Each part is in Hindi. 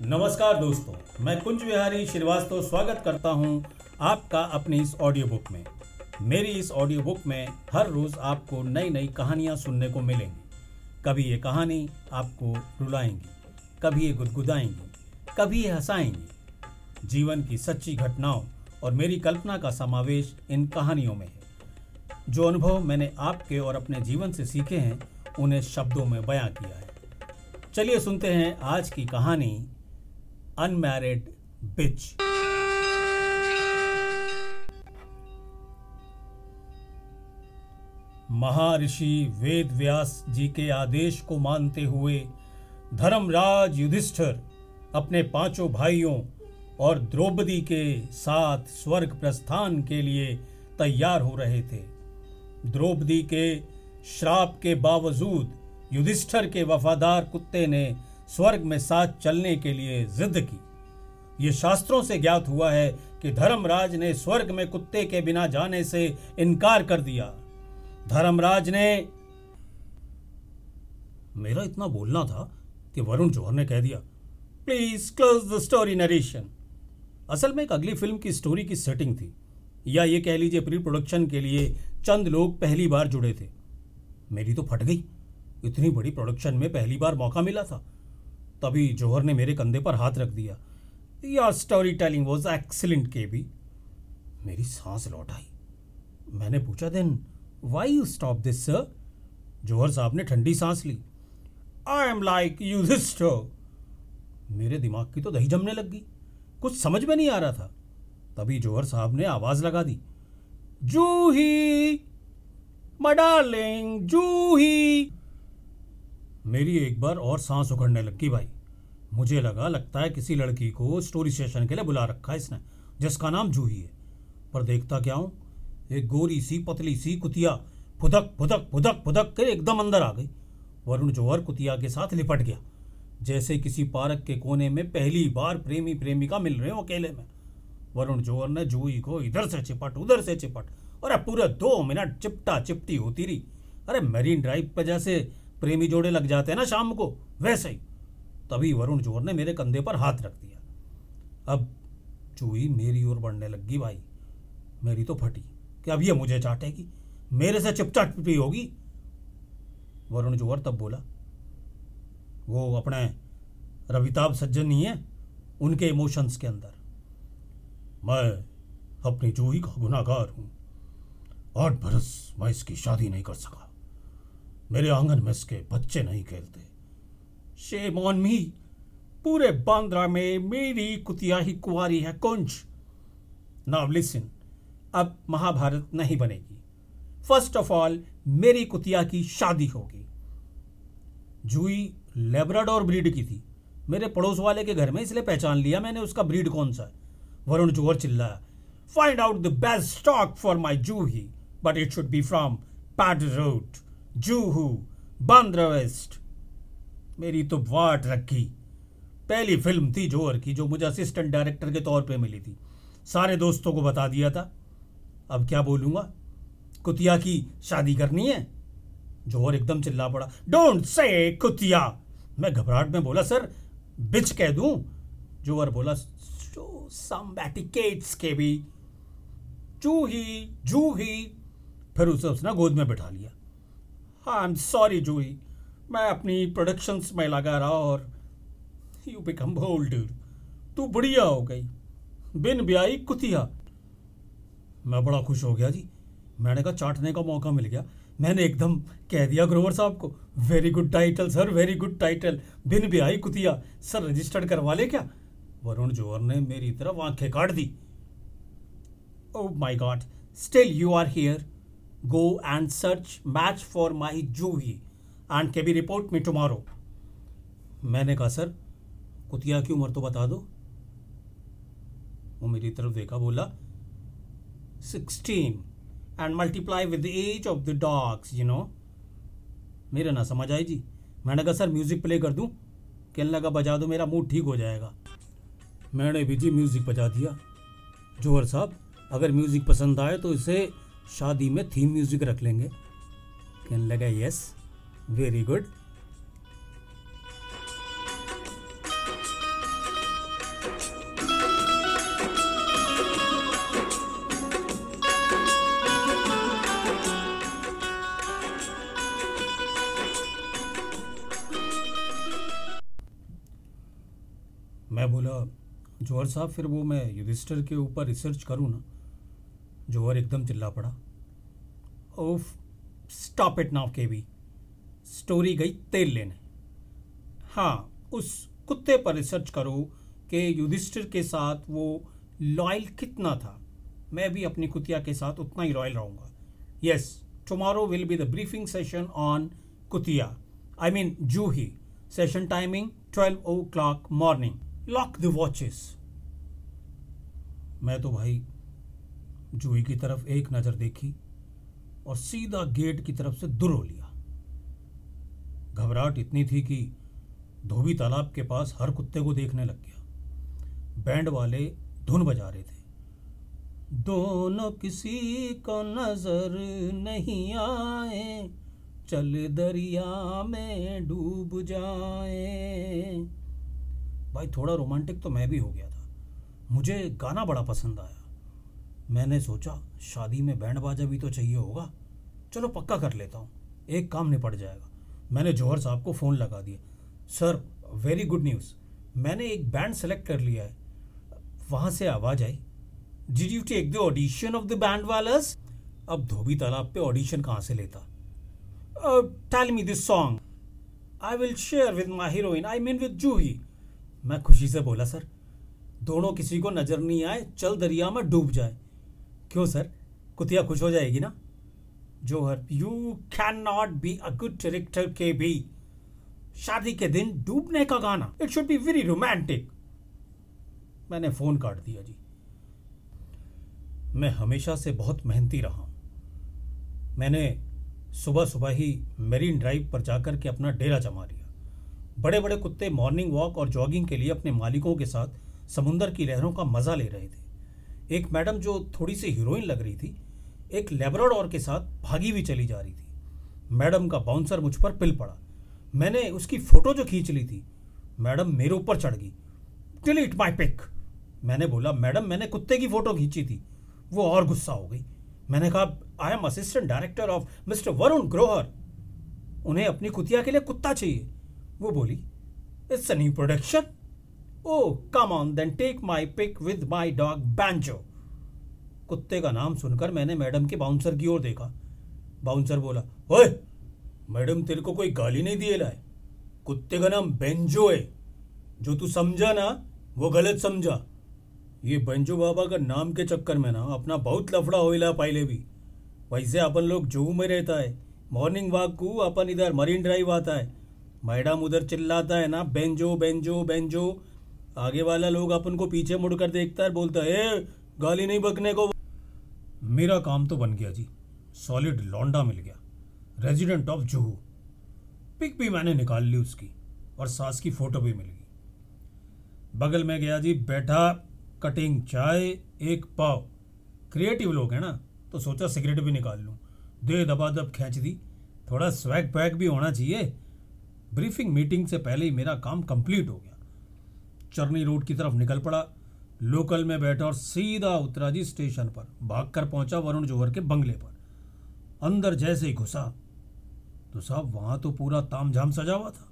नमस्कार दोस्तों, मैं कुंज विहारी श्रीवास्तव स्वागत करता हूँ आपका अपनी इस ऑडियो बुक में। मेरी इस ऑडियो बुक में हर रोज़ आपको नई नई कहानियाँ सुनने को मिलेंगी। कभी ये कहानी आपको रुलाएँगी, कभी ये गुदगुदाएँगी, कभी ये हंसाएँगी। जीवन की सच्ची घटनाओं और मेरी कल्पना का समावेश इन कहानियों में है। जो अनुभव मैंने आपके और अपने जीवन से सीखे हैं, उन्हें शब्दों में बयां किया है। चलिए सुनते हैं आज की कहानी अनमैरिड बिच महर्षि वेद व्यास जी के आदेश को मानते हुए धर्मराज युधिष्ठिर अपने पाँचों भाइयों और द्रौपदी के साथ स्वर्ग प्रस्थान के लिए तैयार हो रहे थे। द्रौपदी के श्राप के बावजूद युधिष्ठर के वफादार कुत्ते ने स्वर्ग में साथ चलने के लिए जिद की। ये शास्त्रों से ज्ञात हुआ है कि धर्मराज ने स्वर्ग में कुत्ते के बिना जाने से इनकार कर दिया। धर्मराज ने मेरा इतना बोलना था कि वरुण जौहर ने कह दिया please close the story narration असल में एक अगली फ़िल्म की स्टोरी की सेटिंग थी। या ये कह लीजिए प्री प्रोडक्शन के लिए चंद लोग पहली बार जुड़े थे। मेरी तो फट गई। इतनी बड़ी प्रोडक्शन में पहली बार मौका मिला था। तभी जौहर ने मेरे कंधे पर हाथ रख दिया। Your story telling was excellent के भी मेरी सांस लौट आई। मैंने पूछा then why you stop this sir Johar साहब ने ठंडी सांस ली। आई एम लाइक यू मेरे दिमाग की तो दही जमने लग गई। कुछ समझ में नहीं आ रहा था। तभी जौहर साहब ने आवाज़ लगा दी। जूही मडालिंग जूही मेरी एक बार और सांस उखड़ने लगी भाई। मुझे लगा, लगता है किसी लड़की को स्टोरी सेशन के लिए बुला रखा है इसने, जिसका नाम जूही है। पर देखता क्या हूँ? एक गोरी सी, पतली सी कुतिया फुदक फुदक फुदक फुदक कर एकदम अंदर आ गई। वरुण जौहर कुतिया के साथ लिपट गया। जैसे किसी पार्क के कोने में पहली बार प्रेमी प्रेमिका मिल रहे हो अकेले में। वरुण जौहर ने जूही को इधर से चिपट, उधर से चिपट अरे पूरे दो मिनट चिपटा चिपटी होती रही। अरे मरीन ड्राइव पर जैसे प्रेमी जोड़े लग जाते हैं ना शाम को, वैसे ही। तभी वरुण ज़ोर ने मेरे कंधे पर हाथ रख दिया। अब चूही मेरी ओर बढ़ने लगी भाई। मेरी तो फटी, कि अब ये मुझे चाटेगी, मेरे से चिपचाट भी होगी। वरुण जोहर तब बोला, वो अपने रविताब सज्जन नहीं है, उनके इमोशंस के अंदर। मैं अपनी जूही का गुनागार हूँ। आठ बरस मैं इसकी शादी नहीं कर सका। मेरे आँगन में इसके बच्चे नहीं खेलते। शेम ऑन मी, पूरे बांद्रा में मेरी कुतिया ही कुआरी है कुंज। नाउ लिसन अब महाभारत नहीं बनेगी। फ़र्स्ट ऑफ़ ऑल मेरी कुतिया की शादी होगी। जूई लेब्राडोर ब्रीड की थी। मेरे पड़ोस वाले के घर में इसलिए पहचान लिया मैंने उसका ब्रीड कौन सा है। वरुण जोहर चिल्लाया find out the best stock for my Juhi but it should be from Pedder road Juhu Bandra west मेरी तो वाट रखी। पहली फ़िल्म थी जोहर की, जो मुझे असिस्टेंट डायरेक्टर के तौर पे मिली थी। सारे दोस्तों को बता दिया था। अब क्या बोलूँगा? कुतिया की शादी करनी है? जोहर एकदम चिल्ला पड़ा डोंट से कुतिया! मैं घबराहट में बोला, सर, बिच कह दूँ? जोहर बोला सम के भी। जूही जूही। फिर उसे उसने गोद में बिठा लिया। आई एम सॉरी जूही मैं अपनी प्रोडक्शंस में लगा रहा और यू बिकम बोल्डर तू बढ़िया हो गई। बिन ब्याई, कुतिया। मैं बड़ा खुश हो गया जी। मैंने कहा, चाटने का मौका मिल गया। मैंने एकदम कह दिया ग्रोवर साहब को very good title sir very good title बिन ब्याई, कुतिया। सर रजिस्टर्ड करवा ले क्या? वरुण जोहर ने मेरी तरफ़ आँखें काट दी। ओ my god still you are here Go and search match for my Juhi and be report me tomorrow. मैंने कहा, सर, कुतिया की उम्र तो बता दो. वो मेरी तरफ़ देखा, बोला sixteen and multiply with age of the dogs you know मेरे ना समझ आई जी। मैंने कहा, सर म्यूज़िक प्ले कर दूँ? कहने लगा बजा दो, मेरा मूड ठीक हो जाएगा. मैंने भी जी म्यूज़िक बजा दिया। जोहर साहब, अगर म्यूज़िक पसंद आए तो इसे शादी में थीम म्यूज़िक रख लेंगे। कहने लगा यस वेरी गुड मैं बोला, जौहर साहब, फिर वो मैं युधिष्ठर के ऊपर रिसर्च करूँ ना जौहर एकदम चिल्ला पड़ा। ओफ स्टॉप इट नाउ के बी स्टोरी गई तेल लेने। हाँ उस कुत्ते पर रिसर्च करो कि युधिष्ठिर के साथ वो लॉयल कितना था। मैं भी अपनी कुतिया के साथ उतना ही रॉयल रहूँगा। Yes tomorrow will be the briefing session on कुतिया। I mean Juhi. Session timing twelve o'clock morning lock the watches मैं तो भाई जूही की तरफ़ एक नज़र देखी और सीधा गेट की तरफ़ से दुरो लिया। घबराहट इतनी थी कि धोबी तालाब के पास हर कुत्ते को देखने लग गया। बैंड वाले धुन बजा रहे थे। दोनों किसी को नज़र नहीं आए, चल दरिया में डूब जाए। भाई, थोड़ा रोमांटिक तो मैं भी हो गया था। मुझे गाना बड़ा पसंद आया। मैंने सोचा, शादी में बैंड बाजा भी तो चाहिए होगा। चलो पक्का कर लेता हूँ। एक काम निपट जाएगा। मैंने जौहर साहब को फ़ोन लगा दिया। सर वेरी गुड न्यूज़ मैंने एक बैंड सेलेक्ट कर लिया है। वहाँ से आवाज़ आई। Did you take the audition of the band वालर्स अब धोबी तालाब पे ऑडिशन कहाँ से लेता? Tell me this song I will share with my heroine I mean with Juhi मैं खुशी से बोला, सर, दोनों किसी को नज़र नहीं आए, चल दरिया में डूब जाए। क्यों सर? कुतिया खुश हो जाएगी ना? Johar you can not be a good director के बी शादी के दिन डूबने का गाना। It should be very romantic मैंने फ़ोन काट दिया जी। मैं हमेशा से बहुत मेहनती रहा हूँ। मैंने सुबह सुबह ही मेरीन ड्राइव पर जाकर के अपना डेरा जमा लिया। बड़े बड़े कुत्ते मॉर्निंग वॉक और जॉगिंग के लिए अपने मालिकों के साथ समुंदर की लहरों का मज़ा ले रहे थे। एक मैडम जो थोड़ी सी हीरोइन लग रही थी, एक लेबराडोर के साथ भागी हुई चली जा रही थी। मैडम का बाउंसर मुझ पर पिल पड़ा। मैंने उसकी फ़ोटो जो खींच ली थी, मैडम मेरे ऊपर चढ़ गई। डिलीट माई पिक मैंने बोला। मैडम, मैंने कुत्ते की फ़ोटो खींची थी। वो और गुस्सा हो गई। मैंने कहा I am assistant director of mister Varun Grover उन्हें अपनी कुतिया के लिए कुत्ता चाहिए। वो बोली it's a new production oh come on then take my pic with my dog Banjo कुत्ते का नाम सुनकर मैंने मैडम के बाउंसर की ओर देखा। बाउंसर बोला, ओए, मैडम तेरे को कोई गाली नहीं दिए लाए कुत्ते का नाम बेंजो है। जो तू समझा ना, वो गलत समझा। ये बेंजो बाबा का नाम के चक्कर में ना, अपना बहुत लफड़ा होइला पहले भी। वैसे अपन लोग जू में रहता है। मॉर्निंग वॉक को, अपन इधर मरीन ड्राइव आता है। मैडम उधर चिल्लाता है ना बेंजो बेंजो बेंजो आगे वाला लोग अपन को पीछे मुड़कर देखता है, बोलता है गाली नहीं बकने को। मेरा काम तो बन गया जी। सॉलिड लौंडा मिल गया। Resident of Juhu. पिक भी मैंने निकाल ली उसकी और सास की फ़ोटो भी मिल गई। बगल में गया जी, बैठा, कटिंग चाय, एक पाव। क्रिएटिव लोग हैं ना तो सोचा सिगरेट भी निकाल लूँ। दे दबा दब खींच दी। थोड़ा स्वैग पैक भी होना चाहिए। ब्रीफिंग मीटिंग से पहले ही मेरा काम कंप्लीट हो गया। चरनी रोड की तरफ़ निकल पड़ा। लोकल में बैठा और सीधा उतरा जी स्टेशन पर भागकर पहुँचा वरुण जोहर के बंगले पर। अंदर जैसे ही घुसा तो साहब वहाँ तो पूरा तामझाम सजा हुआ था।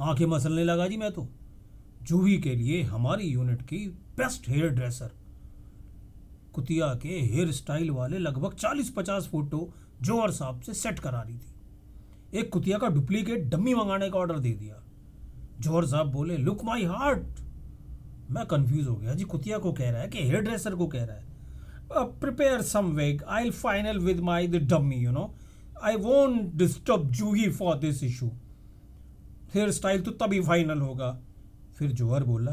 आँखें मसलने लगा, जी मैं तो जूही के लिए हमारी यूनिट की बेस्ट हेयर ड्रेसर। कुतिया के हेयर स्टाइल वाले लगभग 40-50 फ़ोटो जौहर साहब से सेट करा रही थी। एक कुतिया का डुप्लीकेट डम्मी मंगाने का ऑर्डर दे दिया। जौहर साहब बोले लुक माई हार्ट मैं कंफ्यूज हो गया। जी कुतिया को कह रहा है कि हेयर ड्रेसर को कह रहा है। Uh, prepare some wig. Final with my the dummy, you know. I won't disturb Juhi for this issue. Hair style तो तभी फाइनल होगा. फिर जोहर बोला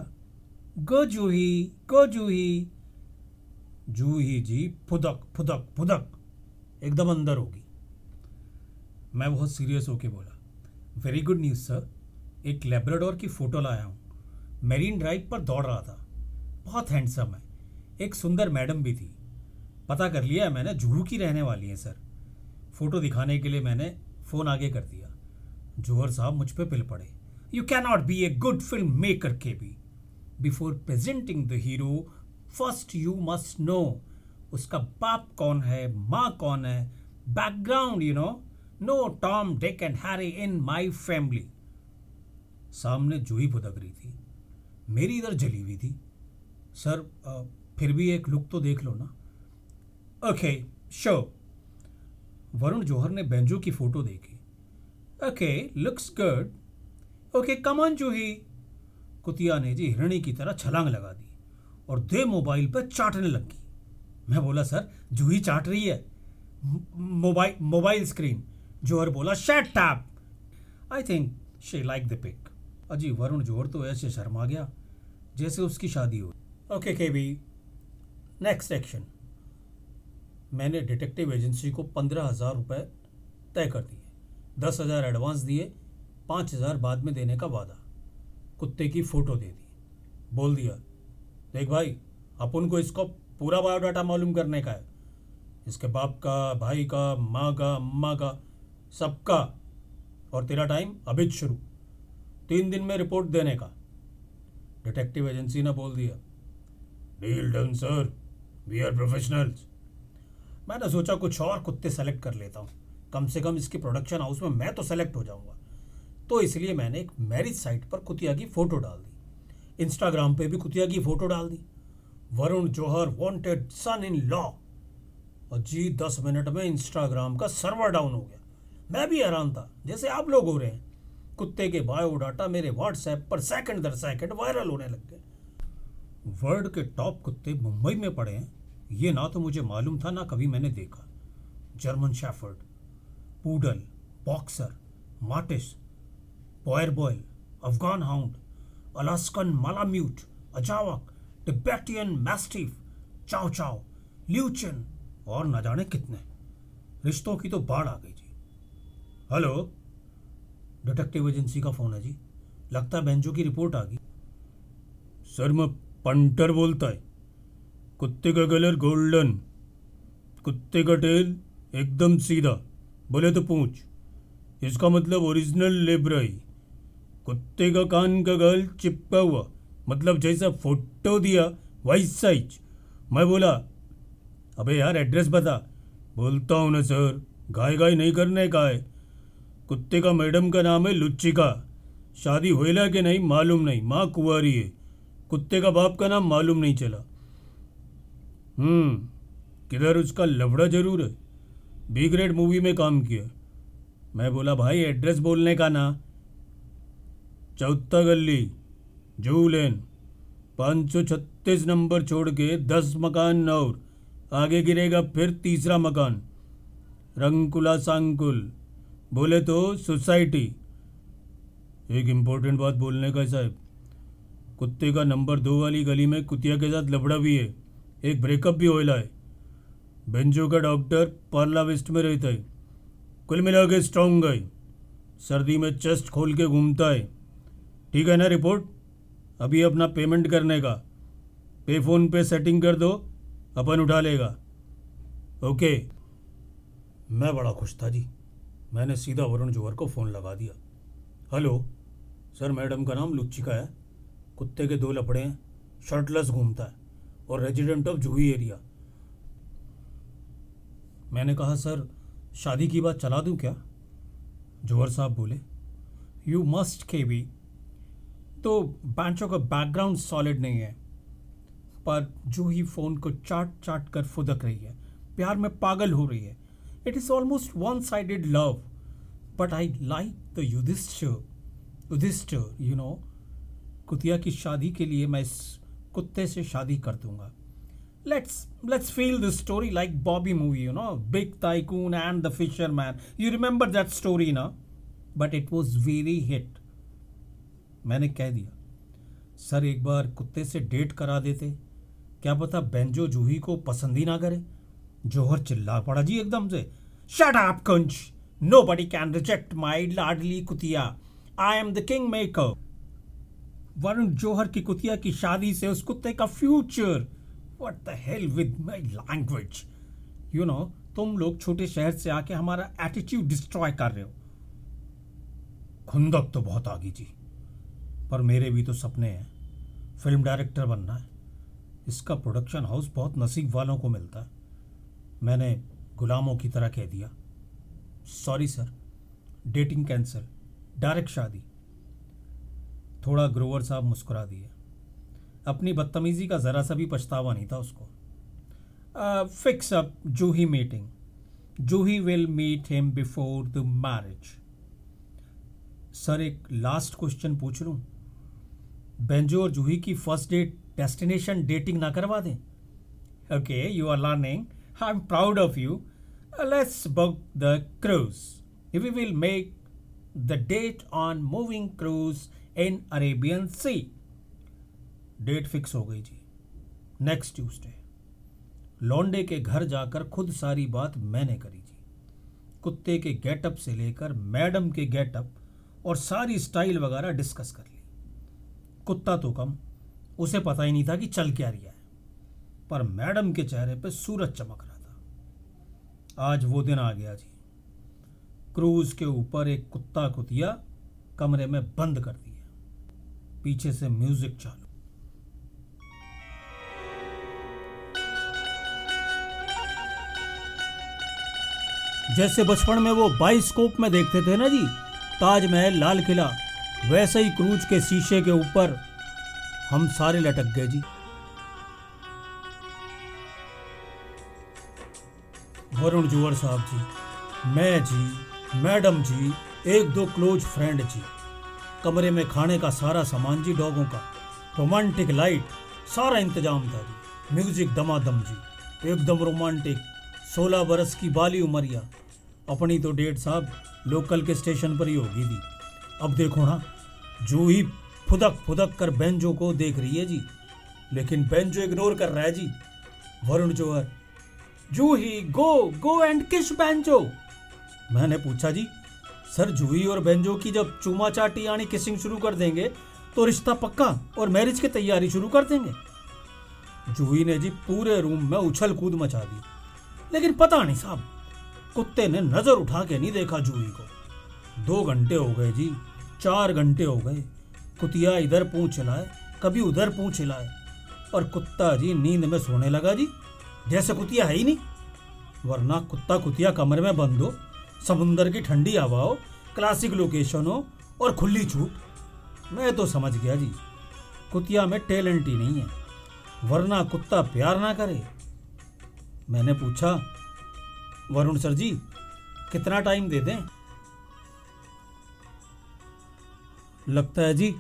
गो जूही गो जूही जूही जी फुदक फुदक फुदक एकदम अंदर होगी। मैं बहुत सीरियस होके बोला वेरी गुड न्यूज़ सर एक लेब्राडोर की फ़ोटो लाया हूँ। मेरीन ड्राइव पर दौड़ रहा था। बहुत हैंडसम है। एक सुंदर मैडम भी थी। पता कर लिया मैंने, जुहू की रहने वाली है सर फ़ोटो दिखाने के लिए मैंने फ़ोन आगे कर दिया। जोहर साहब मुझ पर पिल पड़े। You can not be a good film maker के B before presenting the hero first you must know उसका बाप कौन है, माँ कौन है background you know no Tom Dick and Harry in my family सामने जूही भुदक रही थी। मेरी इधर जली हुई थी। सर फिर भी एक लुक तो देख लो ना। Okay, show. वरुण जौहर ने बेंजो की फ़ोटो देखी। Okay, looks good. Okay, come on Juhi. कुतिया ने जी हिरणी की तरह छलांग लगा दी और दे मोबाइल पर चाटने लगी। मैं बोला, सर, जूही चाट रही है। Mobile mobile screen. जोहर बोला, शेट tap. I think she like the pic अजी वरुण जोहर तो ऐसे शर्मा गया, जैसे उसकी शादी हो ओके के बी नेक्स्ट एक्शन मैंने डिटेक्टिव एजेंसी को पंद्रह हज़ार रुपये तय कर दिए। दस हज़ार एडवांस दिए, पाँच हज़ार बाद में देने का वादा। कुत्ते की फ़ोटो दे दी। बोल दिया, देख भाई, अपन को इसको पूरा बायोडाटा मालूम करने का है। इसके बाप का, भाई का, माँ का, अम्मा का, सबका। और तेरा टाइम अभी शुरू। तीन दिन में रिपोर्ट देने का। डिटेक्टिव एजेंसी ने बोल दिया। Deal done, sir. We are professionals. मैंने सोचा कुछ और कुत्ते सेलेक्ट कर लेता हूँ। कम से कम इसकी प्रोडक्शन हाउस में मैं तो सेलेक्ट हो जाऊँगा। तो इसलिए मैंने एक मैरिज साइट पर कुतिया की फ़ोटो डाल दी। इंस्टाग्राम पे भी कुतिया की फ़ोटो डाल दी। Varun Johar wanted son in law और जी दस मिनट में इंस्टाग्राम का सर्वर डाउन हो गया। मैं भी हैरान था, जैसे आप लोग हो रहे हैं। कुत्ते के बायोडाटा मेरे व्हाट्सएप पर सेकंड दर सेकंड वायरल होने लग गए। वर्ल्ड के टॉप कुत्ते मुंबई में पड़े हैं। ये ना तो मुझे मालूम था, ना कभी मैंने देखा। जर्मन शेफर्ड पूडल बॉक्सर माटिस बॉयर boil Afghan hound Alaskan malamute azawakh Tibetan mastiff chow chow lowchen और न जाने कितने। रिश्तों की तो बाढ़ आ गई थी। हेलो डिटेक्टिव एजेंसी का फ़ोन है जी। लगता है बेंजो की रिपोर्ट आ गई। सर, मैं पंटर बोलता है। कुत्ते का कलर गोल्डन, कुत्ते का टेल एकदम सीधा, बोले तो पूछ। इसका मतलब ओरिजिनल लेब्राई कुत्ते का कान का गल चिपका हुआ मतलब जैसा फ़ोटो दिया वाइस साइज़ मैं बोला, अबे यार एड्रेस बता। बोलता हूँ ना, सर। गाय गाय नहीं करने का है। कुत्ते का मैडम का नाम है लुच्चिका। शादी होएला कि नहीं मालूम नहीं। माँ कुंवारी है। कुत्ते का बाप का नाम मालूम नहीं चला। हम्म किधर उसका लफड़ा ज़रूर है? बी ग्रेड मूवी में काम किया। मैं बोला, भाई एड्रेस बोलने का ना। चौथा गली, जू लेन। पाँच सौ छत्तीस नंबर छोड़ के दस मकान और। आगे गिरेगा फिर तीसरा मकान। रंगकुला सांकुल। बोले तो सोसाइटी। एक इम्पोर्टेंट बात बोलने का है साहब। कुत्ते का नंबर दो वाली गली में कुतिया के साथ लबड़ा भी है। एक ब्रेकअप भी होएला है। बेंजो का डॉक्टर पार्ला वेस्ट में रहता है। कुल मिला के स्ट्रॉन्ग है। सर्दी में चेस्ट खोल के घूमता है। ठीक है ना रिपोर्ट अभी अपना पेमेंट करने का। पे फ़ोन पे सेटिंग कर दो। अपन उठा लेगा। ओके मैं बड़ा खुश था जी। मैंने सीधा वरुण जोहर को फ़ोन लगा दिया। हेलो, सर, मैडम का नाम लुच्चिका है। कुत्ते के दो लपड़े हैं, शर्टलेस घूमता है और रेजिडेंट ऑफ़ जूही एरिया। मैंने कहा, सर, शादी की बात चला दूँ क्या? जोहर साहब बोले यू मस्ट के बी तो बैंचों का बैकग्राउंड सॉलिड नहीं है, पर जूही फ़ोन को चाट चाट कर फुदक रही है। प्यार में पागल हो रही है। It is almost one sided love but I like the Yudhishthir युधिष्ठ यू नो कुतिया की शादी के लिए मैं इस कुत्ते से शादी कर दूँगा let's feel the story like Bobby movie you know big tycoon and the fisher man you remember that story ना but it was very hit मैंने कह दिया, सर, एक बार कुत्ते से डेट करा देते। क्या पता बेंजो जूही को पसंद ही ना करे? जोहर चिल्ला पड़ा जी एकदम से। शट अप कुंज nobody can reject my लाडली कुतिया। I am the king maker Varun Johar की कुतिया की शादी से उस कुत्ते का future what the hell with my language you know तुम लोग छोटे शहर से आके हमारा एटीट्यूड डिस्ट्रॉय कर रहे हो। खुंदक तो बहुत आ गई जी। पर मेरे भी तो सपने हैं। फ़िल्म डायरेक्टर बनना है। इसका प्रोडक्शन हाउस बहुत नसीब वालों को मिलता है। मैंने गुलामों की तरह कह दिया। Sorry sir dating cancel direct शादी। थोड़ा ग्रोवर साहब मुस्कुरा दिए। अपनी बदतमीजी का जरा सा भी पछतावा नहीं था उसको। Fix up Juhi meeting Juhi will meet him before the marriage sir एक लास्ट क्वेश्चन पूछ लूँ? बेंजो और जूही की फ़र्स्ट डेट डेस्टिनेशन डेटिंग ना करवा दें? Okay you are learning I am proud of you let's book the cruise we will make the date on moving cruise in Arabian sea date fix हो गई जी। नेक्स्ट ट्यूसडे लौंडे के घर जाकर खुद सारी बात मैंने करी जी। कुत्ते के गेटअप से लेकर मैडम के गेटअप और सारी स्टाइल वगैरह डिस्कस कर ली। कुत्ता तो कम। उसे पता ही नहीं था कि चल क्या रिया है। पर मैडम के चेहरे पर सूरज चमक रहा था। आज वो दिन आ गया जी। क्रूज के ऊपर एक कुत्ता कुतिया कमरे में बंद कर दिया। पीछे से म्यूज़िक चालू। जैसे बचपन में वो बाइस्कोप में देखते थे ना जी, ताजमहल, लाल किला, वैसे ही क्रूज के शीशे के ऊपर हम सारे लटक गए जी। वरुण जुवर साहब जी, मैं जी, मैडम जी, एक दो क्लोज फ्रेंड जी। कमरे में खाने का सारा सामान जी, डॉगों का। रोमांटिक लाइट, सारा इंतज़ाम था जी। म्यूज़िक दमादम जी। एकदम रोमांटिक, सोलह बरस की बाली उमरिया अपनी तो डेट साहब लोकल के स्टेशन पर ही होगी थी अब देखो ना, जो ही फुदक फुदक कर बेंजो को देख रही है जी। लेकिन बेंजो इग्नोर कर रहा है जी। Varun Johar Juhi go go and kiss Benjo? मैंने पूछा, जी, सर, जूही और बेंजो की जब चूमा चाटी यानी किसिंग शुरू कर देंगे तो रिश्ता पक्का और मैरिज की तैयारी शुरू कर देंगे? जूही ने, जी, पूरे रूम में उछल कूद मचा दी। लेकिन पता नहीं साहब, कुत्ते ने नज़र उठा के नहीं देखा जूही को। दो घंटे हो गए, जी, चार घंटे हो गए। कुतिया इधर पूछ चलाए कभी उधर पूछ चलाए और कुत्ता, जी, नींद में सोने लगा, जी। जैसे कुतिया है ही नहीं। वरना कुत्ता कुतिया कमरे में बंद हो समुंदर की ठंडी हवा हो क्लासिक लोकेशन हो और खुली छूट। मैं तो समझ गया जी, कुतिया में टैलेंट ही नहीं है। वरना कुत्ता प्यार ना करे। मैंने पूछा, वरुण सर जी, कितना टाइम दे दें? लगता है जी,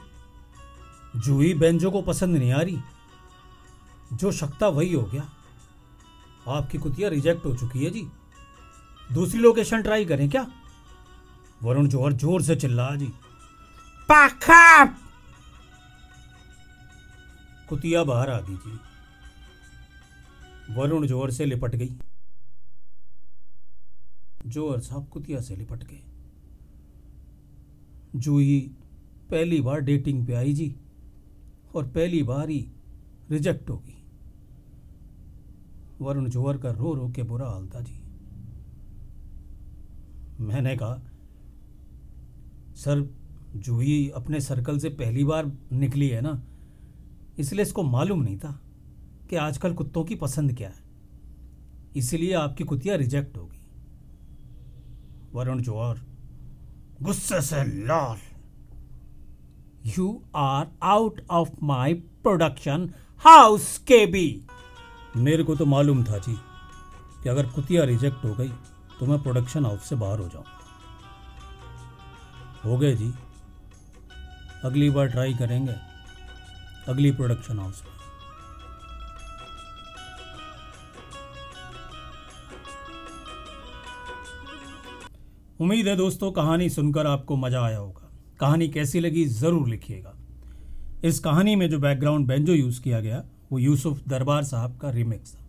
जूही बेंजो को पसंद नहीं आ रही। जो शक्ता वही हो गया। आपकी कुतिया रिजेक्ट हो चुकी है जी। दूसरी लोकेशन ट्राई करें क्या? वरुण जोहर ज़ोर से चिल्ला जी। पाखा! कुतिया बाहर आ गई जी। वरुण जोहर से लिपट गई। जोहर साहब कुतिया से लिपट गए। जूही पहली बार डेटिंग पे आई जी। और पहली बार ही रिजेक्ट होगी वरुण जोहर का रो रो के बुरा हाल था जी। मैंने कहा, सर, जूही अपने सर्कल से पहली बार निकली है ना, इसलिए इसको मालूम नहीं था कि आजकल कुत्तों की पसंद क्या है। इसलिए आपकी कुतिया रिजेक्ट होगी वरुण जोहर, गुस्से से लाल। You are out of my production house के बी मेरे को तो मालूम था जी कि अगर कुतिया रिजेक्ट हो गई तो मैं प्रोडक्शन हाउस से बाहर हो जाऊँ। हो गए जी। अगली बार ट्राई करेंगे। अगली प्रोडक्शन हाउस में। उम्मीद है दोस्तों, कहानी सुनकर आपको मज़ा आया होगा। कहानी कैसी लगी, ज़रूर लिखिएगा। इस कहानी में जो बैकग्राउंड बेंजो यूज़ किया गया वो यूसुफ दरबार साहब का रिमिक्स था।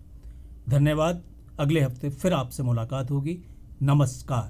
धन्यवाद। अगले हफ़्ते फिर आपसे मुलाकात होगी। नमस्कार।